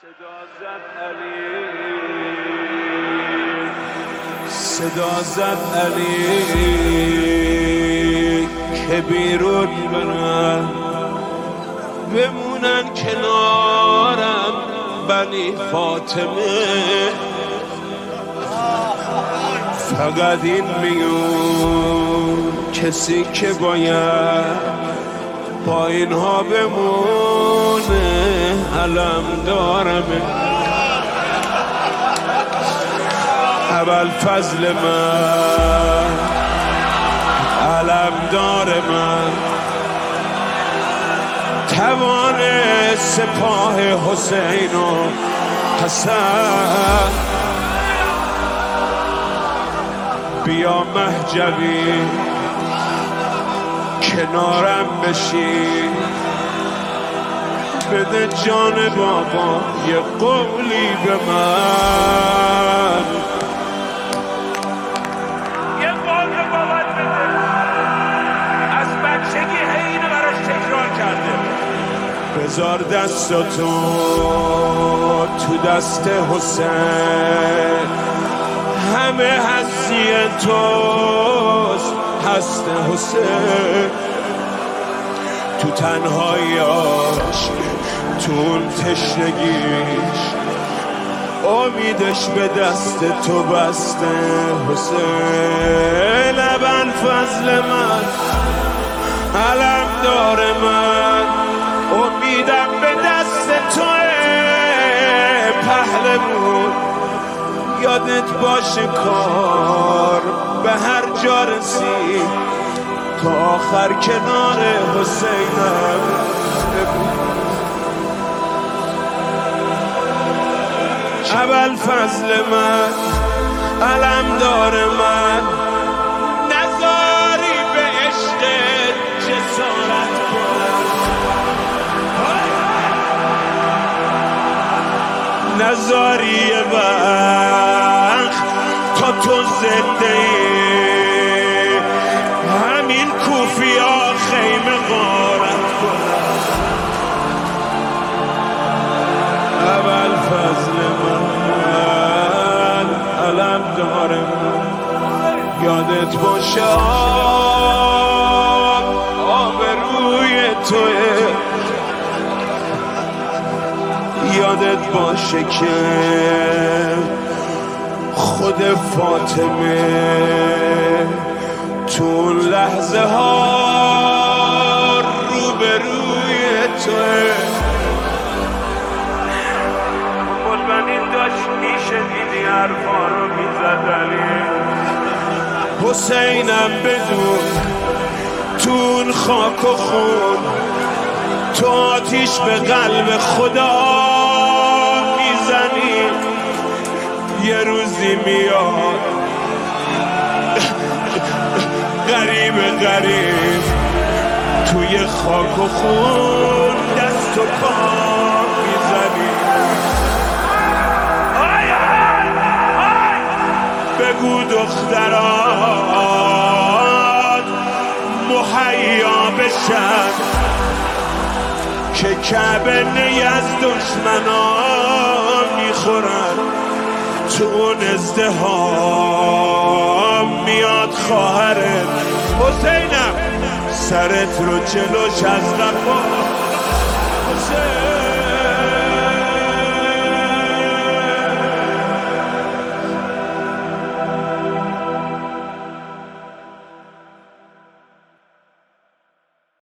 صدا زد علی. صدا زد علی. که بیرون برن بمونن کنارم بنی فاطمه. فقط این میون کسی که باید با اینها بمونه علم دارم. اول فضل من علم دار من توان سپاه حسین و حسن. بیا مهجوی کنارم بشی. بده جان بابا یه قولی به من. یه قول به بابت بده. از بچگی هی اینو براش تکرار کرده. بذار دستتو تو دست حسین. همه هستی توست هست حسین. تو تنهاییاش تو اون تشنگیش. امیدش به دست تو بسته حسین. لبن فضل من علم دار من. امیدم به دست تو پهلمون یادت باشه کار به هر جا رسید. تا آخر کنار حسینم اول فضل من علم دار من. نزاری به عشق جسارت یه وقت تا تو زنده یادت باشه آب روی توه. یادت باشه که خود فاطمه تو لحظه ها روبروی توه. این داشت میشنیدی حرفا رو می‌زد حسینم بدون تو اون خاک و خون. تو آتیش به قلب خدا می‌زنی. یه روزی میاد. غریب غریب توی خاک و خون دست و پا. بگو دختران مهیا بشن. که کعبه از دشمنان می‌خورن. تو اون ازدهام میاد خواهرت. حسینم سرت رو جلوش از قفا.